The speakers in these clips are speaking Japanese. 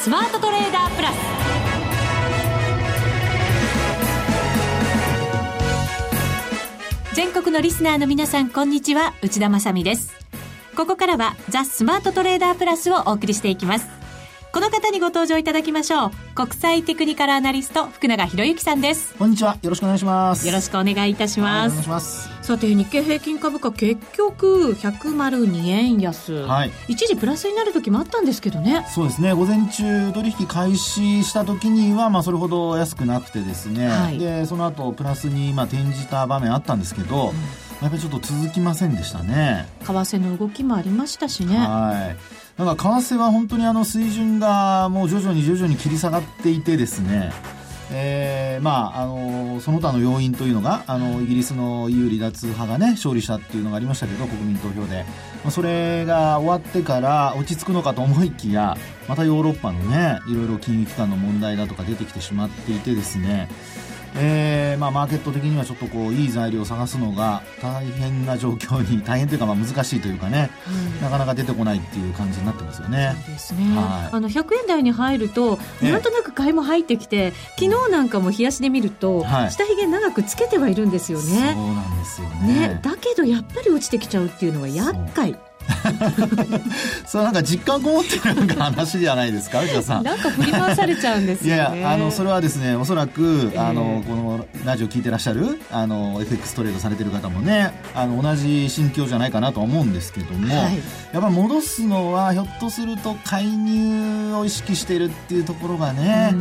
スマートトレーダープラス。全国のリスナーの皆さんこんにちは。内田まさです。ここからはザ・スマートトレーダープラスをお送りしていきます。この方にご登場いただきましょう。国際テクニカルアナリスト、福永博之さんです。こんにちは。よろしくお願いします。よろしくお願いいたします。お願いします。さて、日経平均株価結局、102円安。はい。一時プラスになる時もあったんですけどね。そうですね。午前中取引開始した時には、まあ、それほど安くなくてですね。はい、で、その後、プラスに、まあ、転じた場面あったんですけど、うんやっぱりちょっと続きませんでしたね。為替の動きもありましたしね。はい。なんか為替は本当にあの水準がもう徐々に徐々に切り下がっていてですね、えー、まあ、あのその他の要因というのがあのイギリスの EU 離脱派がね勝利したっていうのがありましたけど国民投票で、まあ、それが終わってから落ち着くのかと思いきやまたヨーロッパのねいろいろ金融機関の問題だとか出てきてしまっていてですね。えーまあ、マーケット的にはちょっとこういい材料を探すのが大変な状況に大変というかまあ難しいというかね、うん、なかなか出てこないっていう感じになってますよね。そうですね、はい、あの100円台に入ると、なんとなく買いも入ってきて昨日なんかも冷やしで見ると、はい、下髭長くつけてはいるんですよね。そうなんですよね。ね。だけどやっぱり落ちてきちゃうっていうのが厄介。それなんか実感こもってるなんか話じゃないですか？内田さん。なんか振り回されちゃうんですよ、ね、いやあのそれはですねおそらく、えー、あのこのラジオ聞いてらっしゃるあの FX トレードされてる方もねあの同じ心境じゃないかなと思うんですけども、はい、やっぱ戻すのはひょっとすると介入を意識してるっていうところがね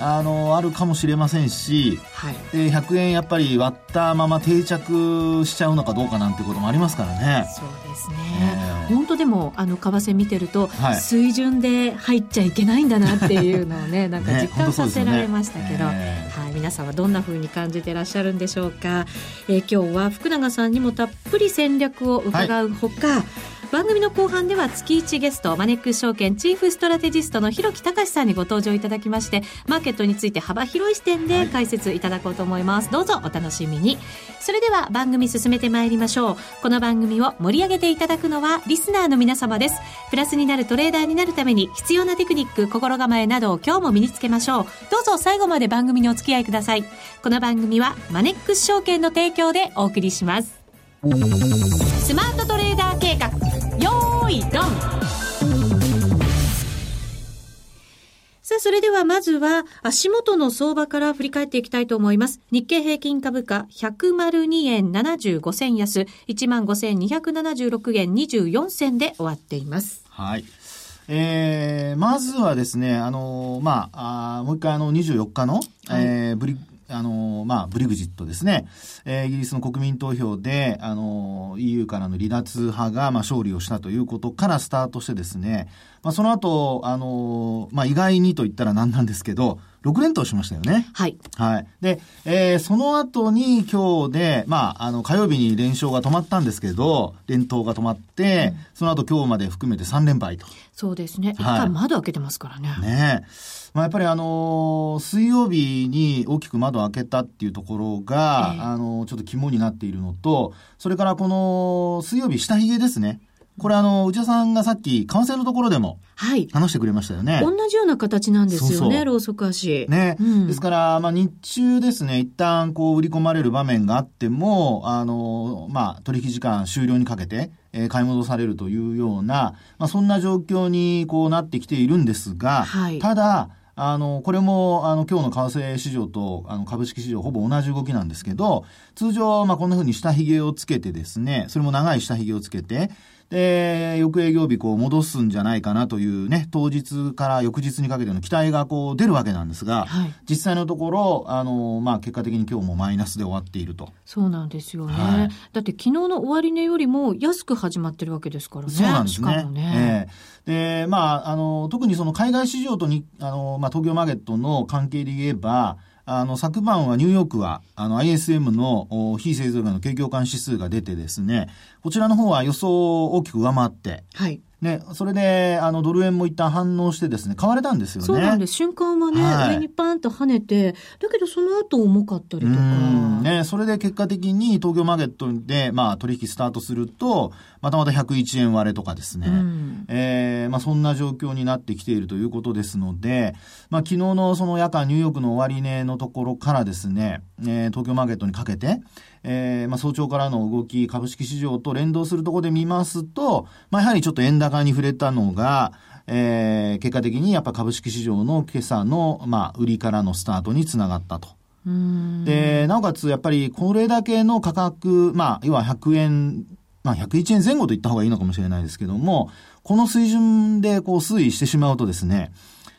あのあるかもしれませんし、はい、で100円やっぱり割ったまま定着しちゃうのかどうかなんてこともありますからね。そうですね、えー、本当でもあの為替見てると、はい、水準で入っちゃいけないんだなっていうのをね なんか実感させられましたけど、ねえー、はい、皆さんはどんなふうに感じてらっしゃるんでしょうか、えー、今日は福永さんにもたっぷり戦略を伺うほか、はい番組の後半では月1ゲストマネックス証券チーフストラテジストの広木隆さんにご登場いただきましてマーケットについて幅広い視点で解説いただこうと思います、はい、どうぞお楽しみに。それでは番組進めてまいりましょう。この番組を盛り上げていただくのはリスナーの皆様です。プラスになるトレーダーになるために必要なテクニック心構えなどを今日も身につけましょう。どうぞ最後まで番組にお付き合いください。この番組はマネックス証券の提供でお送りします。スマートトレーダー計画いドンさあ、それではまずは足元の相場から振り返っていきたいと思います。日経平均株価102円75銭安、15,276円24銭で終わっています。はい。えー、まずはですね、あのー、まあ、あもう一回あの24日の、はい、えー、ブリあの、まあ、ブリグジットですね。えー、イギリスの国民投票で、あの、EU からの離脱派が、まあ、勝利をしたということからスタートしてですね、まあ、その後、あの、まあ、意外にと言ったら何なんですけど、6連投しましたよね。はい。はい。で、えー、その後に今日で、まあ、あの、火曜日に連勝が止まったんですけど、連投が止まって、うん、その後今日まで含めて3連敗と。そうですね。一回窓開けてますからね。ねまあ、やっぱりあの水曜日に大きく窓を開けたっていうところが、えー、あのちょっと肝になっているのと、それからこの水曜日下髭ですね。これあの、内田さんがさっき、為替のところでも、はい。話してくれましたよね。同じような形なんですよね、そうそうローソク足。ね。うん、ですから、まあ日中ですね、一旦こう売り込まれる場面があっても、あの、まあ取引時間終了にかけて、えー、買い戻されるというような、まあそんな状況にこうなってきているんですが、はい、ただ、あの、これも、あの、今日の為替市場と、あの、株式市場ほぼ同じ動きなんですけど、通常、まあ、こんな風に下髭をつけてですね、それも長い下髭をつけて、で、翌営業日こう戻すんじゃないかなというね、当日から翌日にかけての期待がこう出るわけなんですが、はい、実際のところ、あの、まあ、結果的に今日もマイナスで終わっていると。そうなんですよね。はい、だって昨日の終値よりも安く始まってるわけですからね。そうなんですね。ねえー、で、まあ、あの、特にその海外市場とに、あの、まあ、東京マーケットの関係で言えば、あの、昨晩はニューヨークは、あの、ISM の非製造業の景況感指数が出てですね、こちらの方は予想を大きく上回って、はい。ね、それで、あの、ドル円も一旦反応してですね、買われたんですよね。そうなんです。瞬間はね、はい、上にパンと跳ねて、だけどその後重かったりとか。ね、それで結果的に東京マーケットで、まあ、取引スタートすると、またまた101円割れとかですね、うん、えー、まあ、そんな状況になってきているということですので、まあ、昨日のその夜間ニューヨークの終値のところからですね、えー、東京マーケットにかけて、えー、まあ、早朝からの動き、株式市場と連動するところで見ますと、まあ、やはりちょっと円高に触れたのが、えー、結果的にやっぱ株式市場の今朝の、まあ、売りからのスタートにつながったと。で、なおかつ、やっぱりこれだけの価格、まあ、要は100円、まあ、101円前後と言った方がいいのかもしれないですけども、この水準でこう推移してしまうとですね、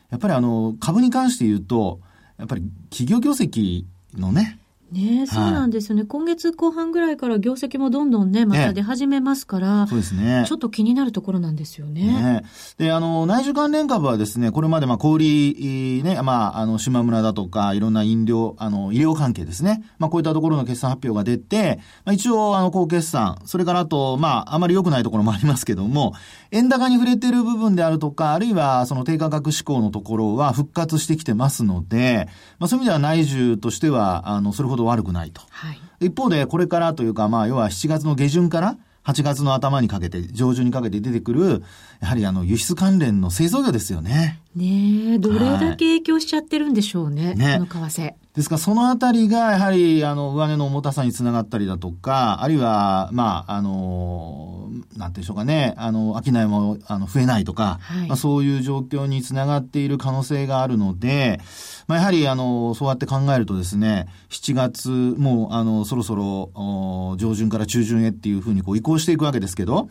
やっぱりあの、株に関して言うと、やっぱり企業業績のね、ねそうなんですよね、はい、今月後半ぐらいから業績もどんどんね、また出始めますから、そうですね。ちょっと気になるところなんですよね。ねで、あの、内需関連株はですね、これまでまあ小売ね、まあ、あの、島村だとか、いろんな飲料、あの、医療関係ですね。まあ、こういったところの決算発表が出て、まあ、一応、あの、高決算、それからあと、まあ、あまり良くないところもありますけども、円高に触れている部分であるとか、あるいは、その低価格志向のところは復活してきてますので、まあ、そういう意味では内需としては、あの、それほど悪くないと。はい、一方で、これからというか、まあ、要は7月の下旬から、8月の頭にかけて、上旬にかけて出てくる、やはりあの、輸出関連の製造業ですよね。ねえ、どれだけ影響しちゃってるんでしょうね、ねこの為替。ですか？ら、そのあたりが、やはり、あの、上値の重たさにつながったりだとか、あるいは、まあ、あの、なんていうんでしょうかね、あの、商いも、あの、増えないとか、はい、まあ、そういう状況につながっている可能性があるので、まあ、やはり、あの、そうやって考えるとですね、7月、もう、あの、そろそろ、上旬から中旬へっていうふうに、こう、移行していくわけですけど、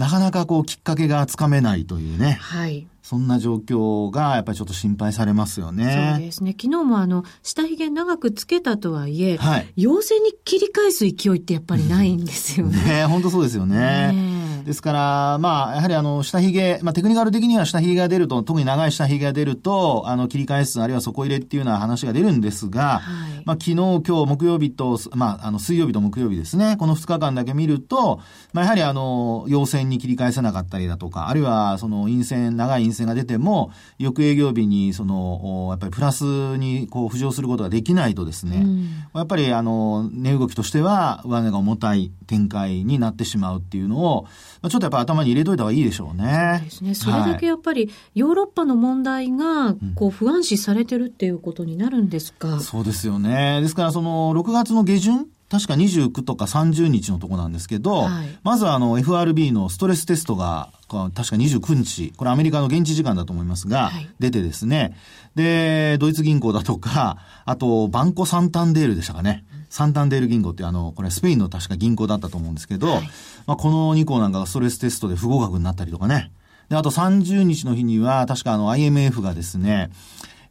なかなかこうきっかけがつかめないというね。はい。そんな状況がやっぱりちょっと心配されますよね。そうですね。昨日もあの、下髭長くつけたとはいえ、はい、陽性に切り返す勢いってやっぱりないんですよね。ね本当そうですよね。ねですから、まあ、やはりあの、下髭、まあ、テクニカル的には下髭が出ると、特に長い下髭が出ると、あの、切り返す、あるいは底入れっていうような話が出るんですが、はい、まあ、昨日、今日、木曜日と、まあ、あの、水曜日と木曜日ですね、この2日間だけ見ると、まあ、やはりあの、陽線に切り返せなかったりだとか、あるいは、その、陰線、長い陰線が出ても、翌営業日に、その、やっぱりプラスに、こう、浮上することができないとですね、うん、やっぱり、あの、値動きとしては、上値が重たい展開になってしまうっていうのを、まあ、ちょっとやっぱ頭に入れといた方がいいでしょうね。そうですね。それだけやっぱり、ヨーロッパの問題が、こう、不安視されてるっていうことになるんですか、うん、そうですよね。ですから、その、6月の下旬確か29とか30日のとこなんですけど、はい、まずあの FRB のストレステストが、確か29日、これアメリカの現地時間だと思いますが、はい、出てですね、で、ドイツ銀行だとか、あと、バンコサンタンデールでしたかね。サンタンデール銀行ってあの、これスペインの確か銀行だったと思うんですけど、はい、まあこの2行なんかがストレステストで不合格になったりとかね。で、あと30日の日には、確かあの IMF がですね、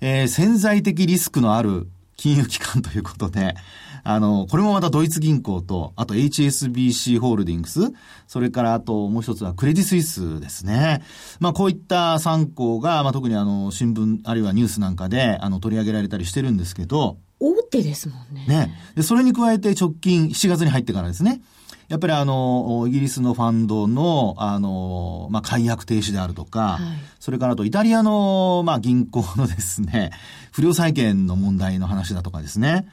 えー、潜在的リスクのある金融機関ということで、あの、これもまたドイツ銀行と、あと HSBC ホールディングス、それからあともう一つはクレディスイスですね。まあこういった3行が、まあ特にあの、新聞あるいはニュースなんかで、あの、取り上げられたりしてるんですけど、大手ですもんね。ね。で、それに加えて直近7月に入ってからですね。やっぱりあの、イギリスのファンドの、あの、まあ、解約停止であるとか、はい、それからあとイタリアの、まあ、銀行のですね、不良債権の問題の話だとかですね。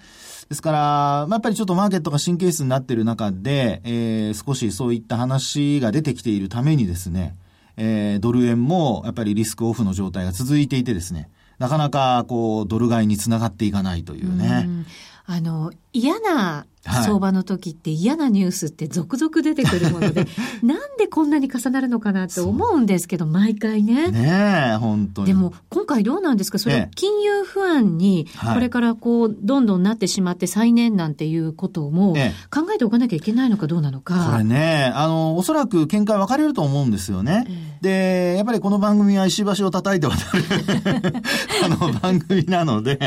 ですから、まあ、やっぱりちょっとマーケットが神経質になっている中で、えー、少しそういった話が出てきているためにですね、えー、ドル円もやっぱりリスクオフの状態が続いていてですね、なかなかこう、ドル買いにつながっていかないというね。うあの、嫌な相場の時って嫌なニュースって続々出てくるもので、なんでこんなに重なるのかなって思うんですけど、毎回ね。ねえ、本当に。でも、今回どうなんですか？それ、金融不安に、これからこう、どんどんなってしまって再燃なんていうことも、考えておかなきゃいけないのかどうなのか。これね、あの、おそらく見解分かれると思うんですよね。で、やっぱりこの番組は石橋を叩いて渡る あの、番組なので。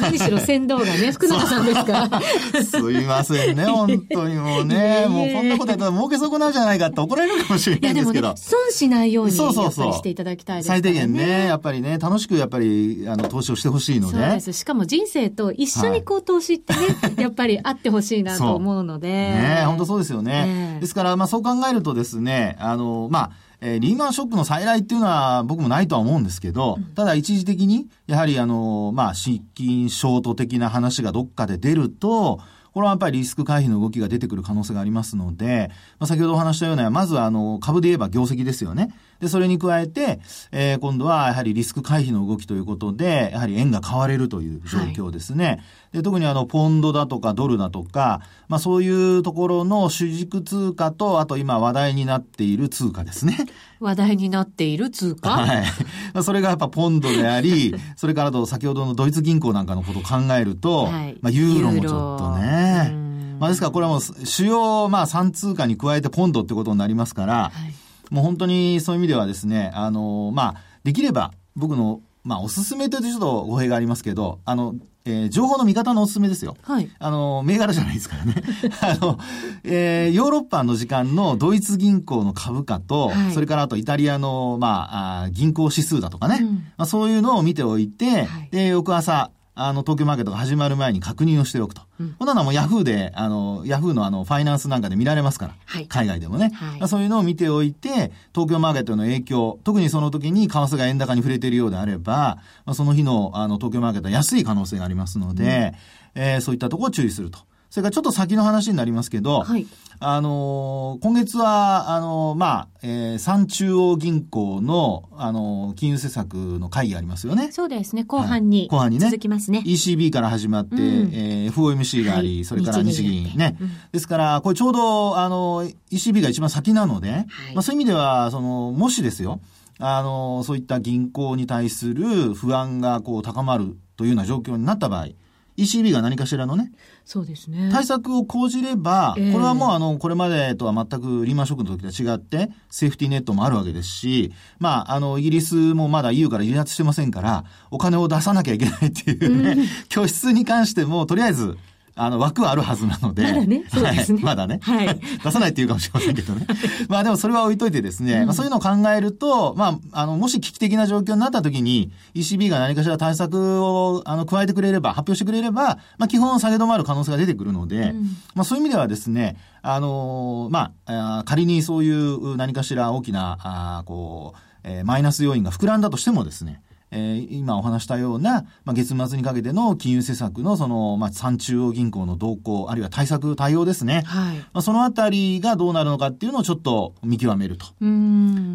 何しろ先導がね、福永さんですから。すいませんね、本当にもうね。もうこんなことやったら儲け損なんじゃないかって怒られるかもしれないですけど。ね、損しないように、そうそうそう。していただきたいですね。最低限ね、やっぱりね、楽しくやっぱり、あの、投資をしてほしいので。そうです。しかも人生と一緒にこう投資ってね、はい、やっぱりあってほしいなと思うので。ね、本当そうですよね。ですから、まあそう考えるとですね、あの、まあ、えー、リーマンショックの再来っていうのは僕もないとは思うんですけど、ただ一時的に、やはりあの、まあ、失禁ショート的な話がどっかで出ると、これはやっぱりリスク回避の動きが出てくる可能性がありますので、まあ、先ほどお話したような、まずあの、株で言えば業績ですよね。で、それに加えて、えー、今度はやはりリスク回避の動きということで、やはり円が買われるという状況ですね。はい、で特にあの、ポンドだとかドルだとか、まあそういうところの主軸通貨と、あと今話題になっている通貨ですね。話題になっている通貨？はい。それがやっぱポンドであり、それからと先ほどのドイツ銀行なんかのことを考えると、はい、まあユーロもちょっとね。まあですからこれはもう主要まあ3通貨に加えてポンドってことになりますから、はいもう本当にそういう意味ではですね、あの、まあ、できれば僕の、まあ、おすすめというとちょっと語弊がありますけど、あの、えー、情報の見方のおすすめですよ。はい。あの、銘柄じゃないですからね。あの、えー、ヨーロッパの時間のドイツ銀行の株価と、はい、それからあとイタリアの、まあ、あ銀行指数だとかね、うん、まあ、そういうのを見ておいて、はい、で、翌朝、あの、東京マーケットが始まる前に確認をしておくと。うん、こんなのはもうヤフーで、あの、ヤフーのあの、ファイナンスなんかで見られますから。はい、海外でもね、はい、そういうのを見ておいて、東京マーケットの影響、特にその時に為替が円高に触れているようであれば、まあ、その日の、あの、東京マーケットは安い可能性がありますので、うん、えー、そういったところを注意すると。それからちょっと先の話になりますけど、はい、あのー、今月は、あのー、まあ、えー、三中央銀行の、あのー、金融政策の会議ありますよね。そうですね。後半に、はい、後半にね。続きますね。ECB から始まって、うん、えー、FOMC があり、はい、それから日銀ね。うん、ですから、これちょうど、あの、ECB が一番先なので、はい、まあそういう意味では、その、もしですよ、あの、そういった銀行に対する不安がこう高まるというような状況になった場合、ECB が何かしらのね、そうですね。対策を講じれば、えー、これはもうあの、これまでとは全くリーマンショックの時と違って、セーフティーネットもあるわけですし、まあ、あの、イギリスもまだ EU から離脱してませんから、お金を出さなきゃいけないっていうね、うん、拠出に関しても、とりあえず、あの、枠はあるはずなので。まだね。そうですね。まだね。はい。出さないっていうかもしれませんけどね。まあでもそれは置いといてですね、うん、まあそういうのを考えると、まあ、あの、もし危機的な状況になった時に、ECB が何かしら対策を、あの、加えてくれれば、発表してくれれば、まあ基本下げ止まる可能性が出てくるので、うん、まあそういう意味ではですね、あのまあ、仮にそういう何かしら大きな、あこう、えー、マイナス要因が膨らんだとしてもですね、えー、今お話したような、まあ、月末にかけての金融政策のその、まあ、三中央銀行の動向、あるいは対策、対応ですね。はい。まあ、そのあたりがどうなるのかっていうのをちょっと見極めると。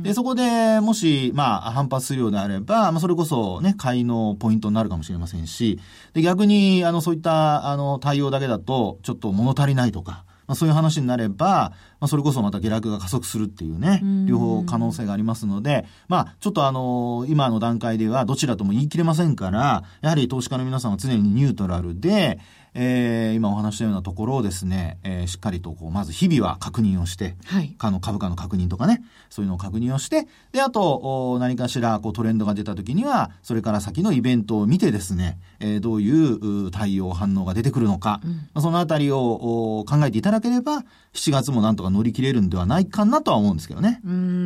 で、そこでもし、まあ、反発するようであれば、まあ、それこそね、買いのポイントになるかもしれませんし、で、逆に、あの、そういった、あの、対応だけだと、ちょっと物足りないとか、まあ、そういう話になれば、まあ、それこそまた下落が加速するっていうね、両方可能性がありますので、まあ、ちょっとあの、今の段階ではどちらとも言い切れませんから、やはり投資家の皆さんは常にニュートラルで、えー、今お話したようなところをですね、えー、しっかりとこう、まず日々は確認をして、はい、の株価の確認とかね、そういうのを確認をして、で、あと、何かしらこうトレンドが出た時には、それから先のイベントを見てですね、えー、どういう対応、反応が出てくるのか、うん、そのあたりを考えていただければ、7月もなんとか乗り切れるんではないかなとは思うんですけどね。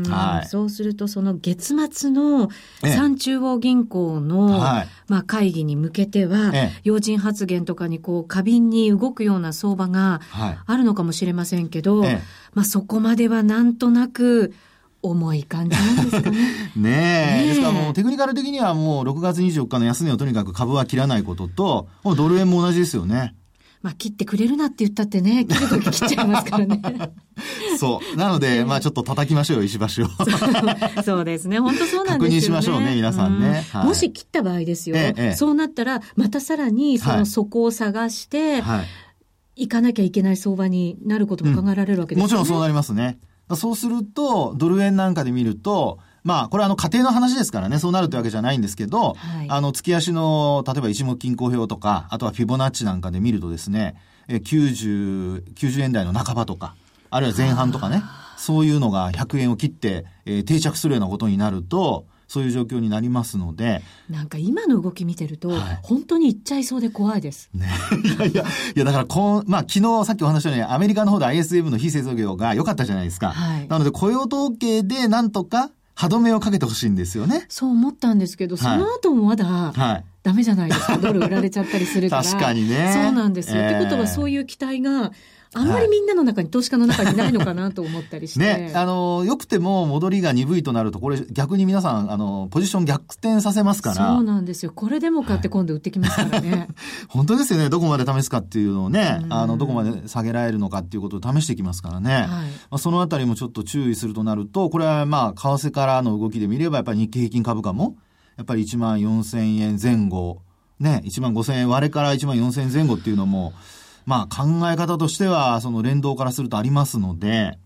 はい、そうすると、その月末の三中央銀行の、はい、まあ会議に向けては、要人発言とかにこう、過敏に動くような相場があるのかもしれませんけど、まあそこまではなんとなく、重い感じなんですかね。ねえ。ですからもうテクニカル的にはもう6月24日の安値をとにかく株は切らないことと、もうドル円も同じですよね。まあ、切ってくれるなって言ったってね、切るとき切っちゃいますからね。そう。なので、まあちょっと叩きましょうよ、石橋を。そうですね。本当そうなんですよね。確認しましょうね、皆さんね。もし切った場合ですよ、ええ、そうなったら、またさらにその底を探して、はい、行かなきゃいけない相場になることも考えられるわけですね、うん、もちろんそうなりますね。そうすると、ドル円なんかで見ると、まあ、これはあの家庭の話ですからね、そうなるってわけじゃないんですけど、はい、あの、月足の、例えば一目均衡表とか、あとはフィボナッチなんかで見るとですね、90、90円台の半ばとか、あるいは前半とかね、そういうのが100円を切って、えー、定着するようなことになると、そういう状況になりますので。なんか今の動き見てると、はい、本当にいっちゃいそうで怖いです。ね。いやいや、いやだからこう、まあ昨日さっきお話したようにアメリカの方で ISM の非製造業が良かったじゃないですか。はい、なので雇用統計でなんとか歯止めをかけてほしいんですよね。そう思ったんですけど、その後もまだ、はい、ダメじゃないですか。ドル売られちゃったりするから。確かにね。そうなんですよ。えー、ってことはそういう期待が、あんまりみんなの中に、投資家の中にないのかなと思ったりして。ね、あの、よくても戻りが鈍いとなると、これ逆に皆さん、あの、ポジション逆転させますから。そうなんですよ。これでもかって今度売ってきますからね。本当ですよね。どこまで試すかっていうのをね、あの、どこまで下げられるのかっていうことを試してきますからね。はい、まあ、そのあたりもちょっと注意するとなると、これはまあ、為替からの動きで見れば、やっぱり日経平均株価も、やっぱり1万4000円前後、ね、1万5000円割れから1万4000円前後っていうのも、まあ考え方としては、その連動からするとありますので、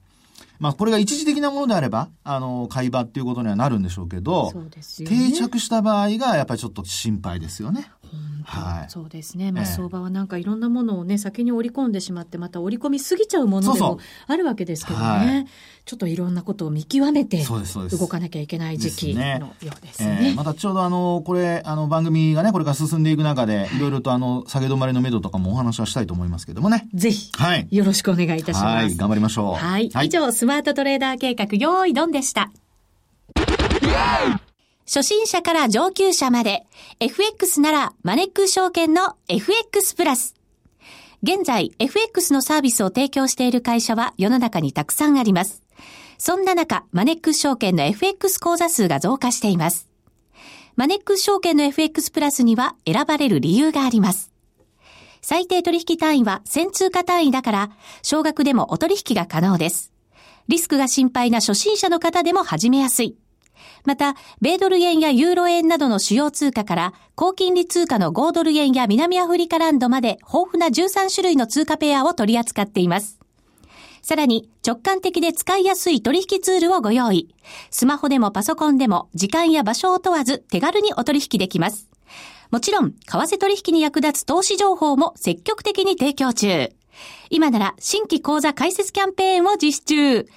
まあこれが一時的なものであれば、あの、買い場っていうことにはなるんでしょうけど、ね、定着した場合がやっぱりちょっと心配ですよね。はい、そうですね、まあ、相場はなんかいろんなものをね、先に織り込んでしまって、また織り込みすぎちゃうものでもあるわけですけどね、はい、ちょっといろんなことを見極めて、動かなきゃいけない時期のようですね。すねえ。ー、またちょうどあの、これ、あの、番組がね、これから進んでいく中で、い。ろいろとあの、下げ止まりのめどとかもお話はしたいと思いますけどもね。ぜひ、はい、よろしくお願いいたします。はい、頑張りましょう。はい。はい、以上、スマートトレーダー計画、用意ドンでした。初心者から上級者まで、FX ならマネック証券の FX プラス。現在、FX のサービスを提供している会社は世の中にたくさんあります。そんな中、マネック証券の FX 口座数が増加しています。マネック証券の FX プラスには選ばれる理由があります。最低取引単位は1000通貨単位だから、少額でもお取引が可能です。リスクが心配な初心者の方でも始めやすい。また、米ドル円やユーロ円などの主要通貨から、高金利通貨の5ドル円や南アフリカランドまで豊富な13種類の通貨ペアを取り扱っています。さらに、直感的で使いやすい取引ツールをご用意。スマホでもパソコンでも、時間や場所を問わず手軽にお取引できます。もちろん、為替取引に役立つ投資情報も積極的に提供中。今なら、新規講座開設キャンペーンを実施中。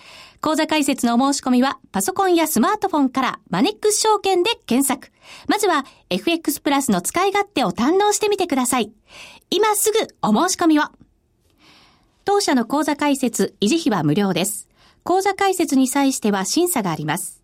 講座解説のお申し込みは、パソコンやスマートフォンからマネックス証券で検索。まずは、FX プラスの使い勝手を堪能してみてください。今すぐお申し込みを。当社の講座解説、維持費は無料です。講座解説に際しては審査があります。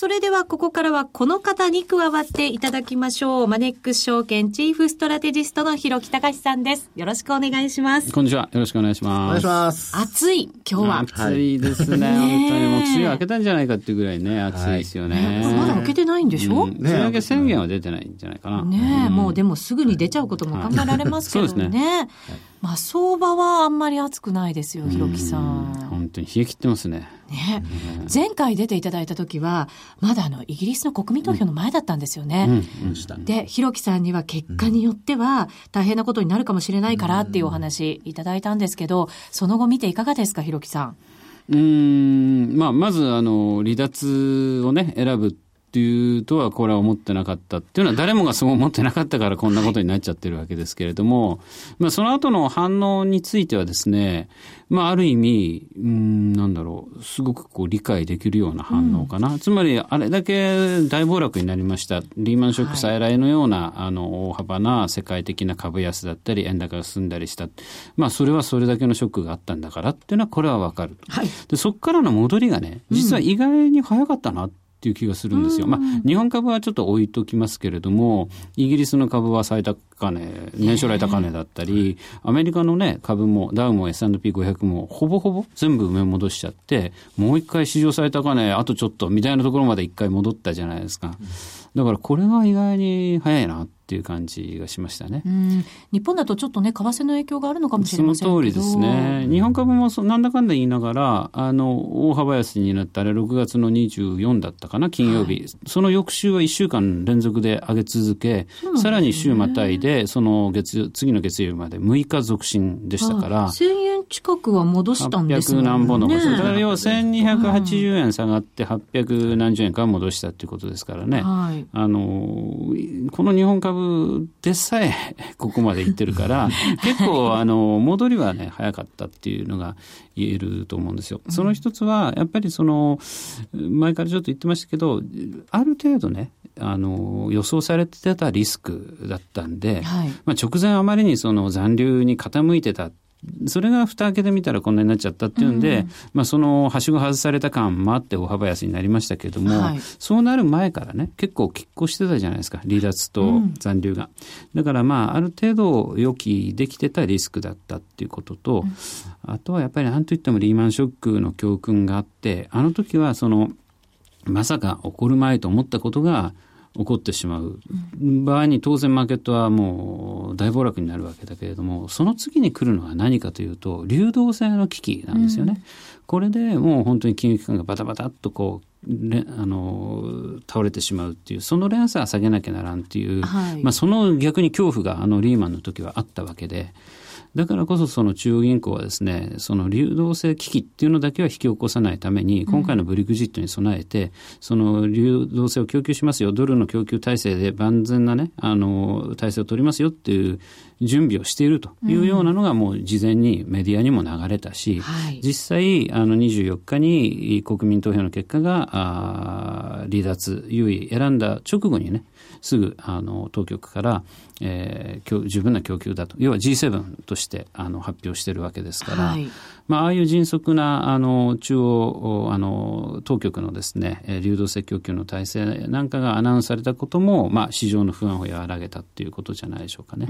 それではここからはこの方に加わっていただきましょう。マネックス証券チーフストラテジストの広木隆さんです。よろしくお願いします。こんにちは。よろしくお願いします。お願いします。暑い、今日は。暑いですね。本当にもう梅雨明けたんじゃないかっていうぐらいね、暑いですよね。まだ明けてないんでしょ、うん、梅雨明け宣言は出てないんじゃないかな。ねえ、もうでもすぐに出ちゃうことも考えられますけどね。まあ相場はあんまり暑くないですよ、広木さん。本当に冷え切ってますね。ね、前回出ていただいた時は、まだあの、イギリスの国民投票の前だったんですよね。うん、で、ひろきさんには結果によっては大変なことになるかもしれないからっていうお話いただいたんですけど、その後見ていかがですか、ひろきさん？うん、まあ、まず、あの、離脱をね、選ぶっていうとはこれは思ってなかったっていうのは誰もがそう思ってなかったからこんなことになっちゃってるわけですけれども、まあその後の反応についてはですね、まあある意味、うん、なんだろう、すごくこう理解できるような反応かな。うん、つまりあれだけ大暴落になりました。リーマンショック再来のような、はい、あの大幅な世界的な株安だったり円高が進んだりした。まあそれはそれだけのショックがあったんだからっていうのはこれはわかる。はい、でそこからの戻りがね、実は意外に早かったなってっていう気がするんですよ。まあ、日本株はちょっと置いときますけれども、イギリスの株は最高値、年初来高値だったり、アメリカのね、株も、ダウも S&P500 も、ほぼほぼ全部埋め戻しちゃって、もう一回史上最高値、あとちょっとみたいなところまで一回戻ったじゃないですか。だからこれが意外に早いなっっていう感じがしましたね。日本だとちょっとね、為替の影響があるのかもしれませんその通りですね。日本株もなんだかんだ言いながら、あの、大幅安になったあれ6月の24だったかな、金曜日。はい、その翌週は1週間連続で上げ続け、ね、さらに週またいで、その月、次の月曜日まで6日続伸でしたから。1000円近くは戻したんですね。800何本の、だから要は1280円下がって800何十円か戻したっていうことですからね。はい、あの、この日本株でさえ ここまでいってるから、結構あの、戻りはね、早かったっていうのが言えると思うんですよ。その一つは、やっぱりその、前からちょっと言ってましたけど、ある程度ね、あの予想されてたリスクだったんで、はい、まあ、直前あまりにその残留に傾いてたそれが蓋開けてみたらこんなになっちゃったっていうんで、うん、まあ、そのはしご外された感もあって大幅安になりましたけれども、はい、そうなる前からね結構拮抗してたじゃないですか離脱と残留が、うん、だからまあある程度予期できてたリスクだったっていうことと、うん、あとはやっぱり何といってもリーマンショックの教訓があってあの時はそのまさか起こる前と思ったことが起こってしまう場合に当然マーケットはもう大暴落になるわけだけれどもその次に来るのは何かというと流動性の危機なんですよね。うん、これでもう本当に金融機関がバタバタっとこうあの倒れてしまうっていうその連鎖は下げなきゃならんっていう、はい、まあ、その逆に恐怖があのリーマンの時はあったわけでだからこそその中央銀行はですね、その流動性危機っていうのだけは引き起こさないために、今回のブリグジットに備えて、その流動性を供給しますよ、ドルの供給体制で万全なね、あの、体制を取りますよっていう準備をしているというようなのがもう事前にメディアにも流れたし、実際、あの24日に国民投票の結果が、あ離脱、優位選んだ直後にね、すぐあの当局から、えー、十分な供給だと。要は G7 としてあの発表しているわけですから、はい、まあ、ああいう迅速なあの中央あの当局のですね流動性供給の体制なんかがアナウンスされたことも、まあ、市場の不安を和らげたっていうことじゃないでしょうかね。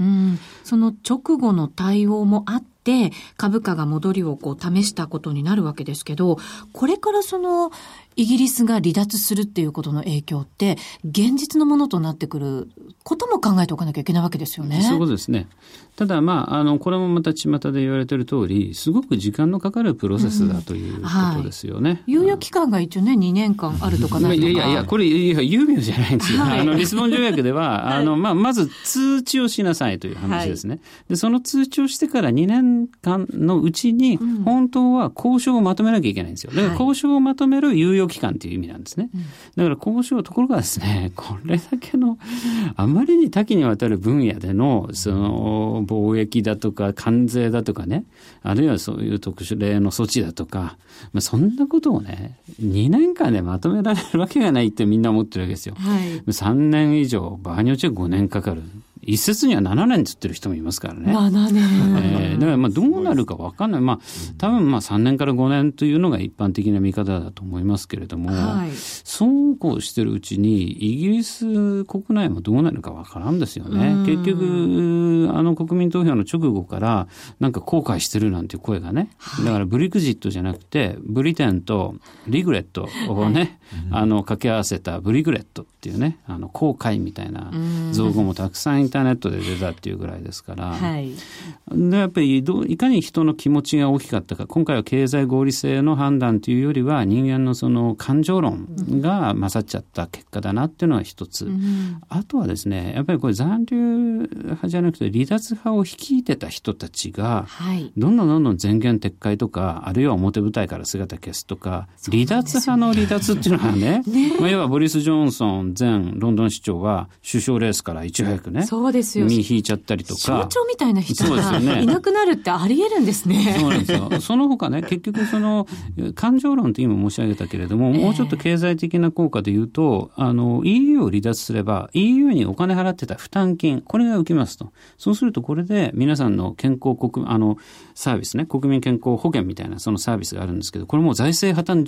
その直後の対応もあって株価が戻りをこう試したことになるわけですけどこれからそのイギリスが離脱するっていうことの影響って、現実のものとなってくることも考えておかなきゃいけないわけですよね。そういうことですね。ただ、まあ、あの、これもまた巷で言われている通り、すごく時間のかかるプロセスだということですよね。うんはい、猶予期間が一応ね、2年間あるとかないとか。いやいや、これ、いや、猶予じゃないんですよ。はい、あの、リスボン条約では、はい、あの、まあ、まず通知をしなさいという話ですね。で、その通知をしてから2年間のうちに、本当は交渉をまとめなきゃいけないんですよ。だから交渉をまとめる猶予期間という意味なんです。ね。だから交渉、ところがですね、これだけの、あまりに多岐にわたる分野での、その、貿易だとか、関税だとかね、あるいはそういう特殊例の措置だとか、まあ、そんなことをね、2年間でまとめられるわけがないってみんな思ってるわけですよ。はい、3年以上、場合によっちゃ5年かかる。一説には7年つってる人もいますからね。7年。えー、だからまあどうなるか分かんない。まあ多分まあ3年から5年というのが一般的な見方だと思いますけれども、はい、そうこうしてるうちにイギリス国内もどうなるか分からんですよね。結局、あの国民投票の直後からなんか後悔してるなんていう声がね。だからブリクジットじゃなくて、ブリテンとリグレットをね、はい、あの掛け合わせたブリグレットっていうね、あの後悔みたいな造語もたくさんインターネットで出たっていうぐらいですから、はい、でやっぱりどいかに人の気持ちが大きかったか。今回は経済合理性の判断というよりは人間のその感情論が勝っちゃった結果だなっていうのは一つ、うん、あとはですねやっぱりこれ残留派じゃなくて離脱派を率いてた人たちが、はい、どんどんどんどん全言撤回とかあるいは表舞台から姿消すとか、離脱派の離脱っていうのはね ね、まあ、要はボリス・ジョンソン前ロンドン市長は首相レースからいち早くねそうですよ。身引いちゃったりとか。象徴みたいな人がいなくなるってあり得るんですね。そうなんですよ。その他ね結局その感情論って今申し上げたけれども、もうちょっと経済的な効果で言うとあの EU を離脱すれば EU にお金払ってた負担金これが浮きますと。そうするとこれで皆さんの健康国あのサービスね国民健康保険みたいなそのサービスがあるんですけどこれもう財政破綻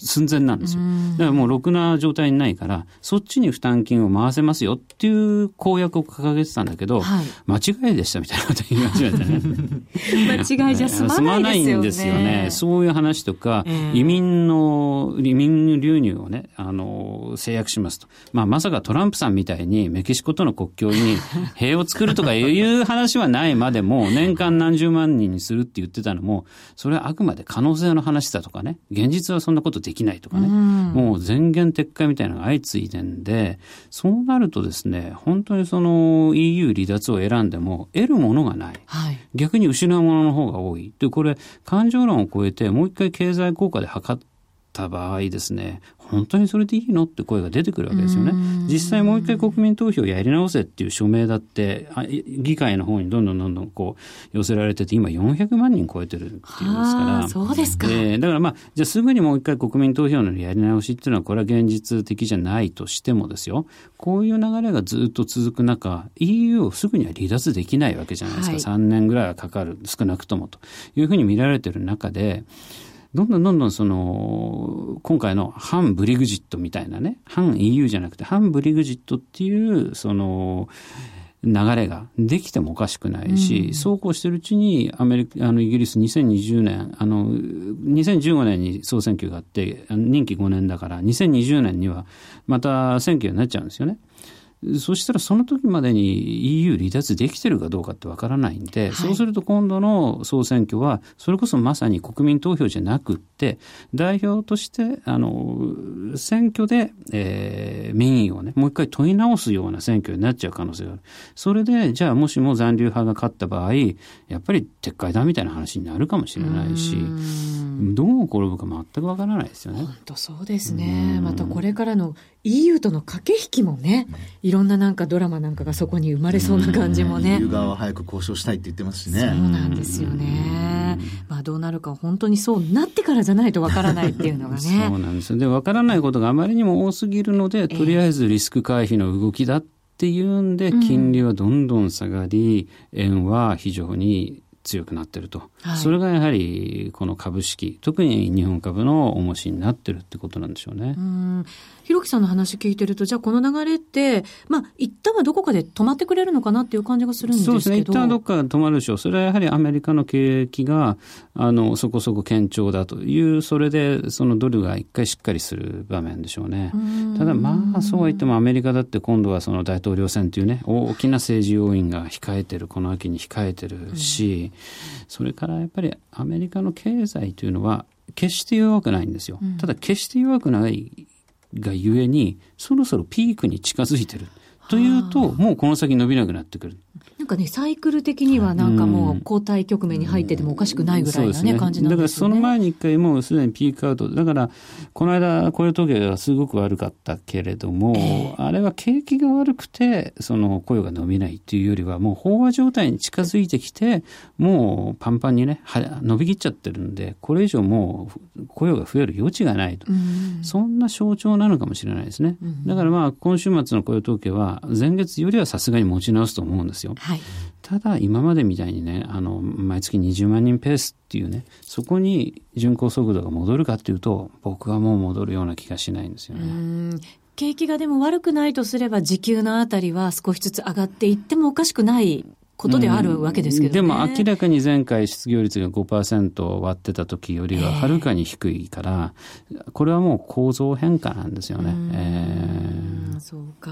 寸前なんですよ。だからもうろくな状態にないからそっちに負担金を回せますよっていう公約を掲かけてたんだけど、はい、間違いでしたみたいなこと言い始めてね。間違いじゃ済まないですよね。んですよね。そういう話とか、えー、移民の、移民流入をね、あの、制約しますと。まあ、まさかトランプさんみたいにメキシコとの国境に 塀を作るとかいう話はないまでも、年間何十万人にするって言ってたのも、それはあくまで可能性の話だとかね、現実はそんなことできないとかね、うもう全言撤回みたいなのが相次いでんで、そうなるとですね、本当にその EU 離脱を選んでも得るものがない。はい、逆に失うものの方が多い。で、これ、感情論を超えてもう一回経済効果で測った場合ですね、本当にそれでいいのって声が出てくるわけですよね。実際もう一回国民投票やり直せっていう署名だって、議会の方にどんどんどんどんこう寄せられてて、今400万人超えてるっていうんですから。そうですか。えー、だからまあ、じゃあすぐにもう一回国民投票のやり直しっていうのは、これは現実的じゃないとしてもですよ、こういう流れがずっと続く中、EU をすぐには離脱できないわけじゃないですか。はい、3年ぐらいはかかる、少なくともというふうに見られてる中で、どんどんどんどんその、今回の反ブリグジットみたいなね、反 EU じゃなくて反ブリグジットっていう、その、流れができてもおかしくないし、うん、そうこうしてるうちにアメリカ、あの、イギリス2020年、あの、2015年に総選挙があって、任期5年だから、2020年にはまた選挙になっちゃうんですよね。そしたらその時までに EU 離脱できてるかどうかってわからないんで、はい、そうすると今度の総選挙は、それこそまさに国民投票じゃなくって、代表として、あの、選挙で、えー、民意をね、もう一回問い直すような選挙になっちゃう可能性がある。それで、じゃあもしも残留派が勝った場合、やっぱり撤回だみたいな話になるかもしれないし、どう転ぶか全くわからないですよね。本当そうですね。またこれからの EU との駆け引きもね、いろんななんかドラマなんかがそこに生まれそうな感じもね。EU 側は早く交渉したいって言ってますしね。そうなんですよね。まあどうなるか本当にそうなってからじゃないとわからないっていうのがね。そうなんですよ。で、わからないことがあまりにも多すぎるので、とりあえずリスク回避の動きだっていうんで、金利はどんどん下がり、円は非常に強くなってると、はい、それがやはりこの株式特に日本株の重しになってるってことなんでしょうね。うんひろきさんの話聞いてると、じゃあこの流れって、まあ、一旦はどこかで止まってくれるのかなっていう感じがするんですけどそうですね。一旦はどこかで止まるでしょう。それはやはりアメリカの景気が、あの、そこそこ堅調だという、それで、そのドルが一回しっかりする場面でしょうね。うただ、まあ、そうは言ってもアメリカだって今度はその大統領選というね、大きな政治要因が控えてる、この秋に控えてるし、それからやっぱりアメリカの経済というのは、決して弱くないんですよ。ただ決して弱くないがゆえに、そろそろピークに近づいてる。というと、もうこの先伸びなくなってくる。なんかね、サイクル的にはなんかもう交代局面に入っててもおかしくないぐらいなね、ね感じなんですよね。だからその前に一回もうすでにピークアウト。だから、この間、雇用統計がすごく悪かったけれども、えー、あれは景気が悪くて、その雇用が伸びないっていうよりは、もう飽和状態に近づいてきて、もうパンパンにね、伸びきっちゃってるんで、これ以上もう雇用が増える余地がないと。そんな象徴なのかもしれないですね。だからまあ、今週末の雇用統計は、前月よりはさすがに持ち直すと思うんですよ。はい、ただ今までみたいにねあの毎月20万人ペースっていうねそこに巡航速度が戻るかっていうと僕はもう戻るような気がしないんですよね。景気がでも悪くないとすれば時給のあたりは少しずつ上がっていってもおかしくないことであるわけですけど、ねうん、でも明らかに前回失業率が5%を割ってた時よりははるかに低いから、これはもう構造変化なんですよね。えー、そうか。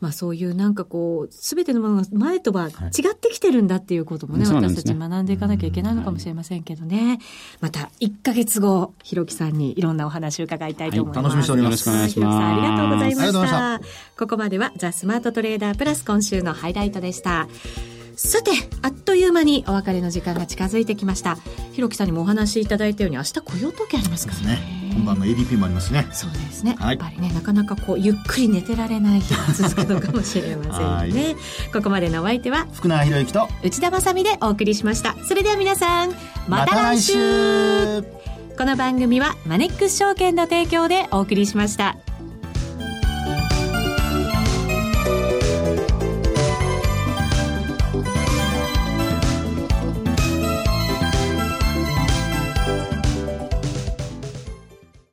まあそういうなんかこう、すべてのものが前とは違ってきてるんだっていうこともね、はい、私たち学んでいかなきゃいけないのかもしれませんけどね。また1か月後、ひろきさんにいろんなお話を伺いたいと思います。はい、楽しみにしております。よろしくお願いします。ありがとうございました。ここまではザ・スマートトレーダープラス今週のハイライトでした。さてあっという間にお別れの時間が近づいてきました。ひろきさんにもお話しいただいたように明日雇用統計ありますからね。本番の ADP もありますね。そうですね、はい、やっぱりねなかなかこうゆっくり寝てられない日が続くのかもしれませんね。ここまでのお相手は福永博之と内田まさでお送りしました。それでは皆さんまた来週。ま、この番組はマネックス証券の提供でお送りしました。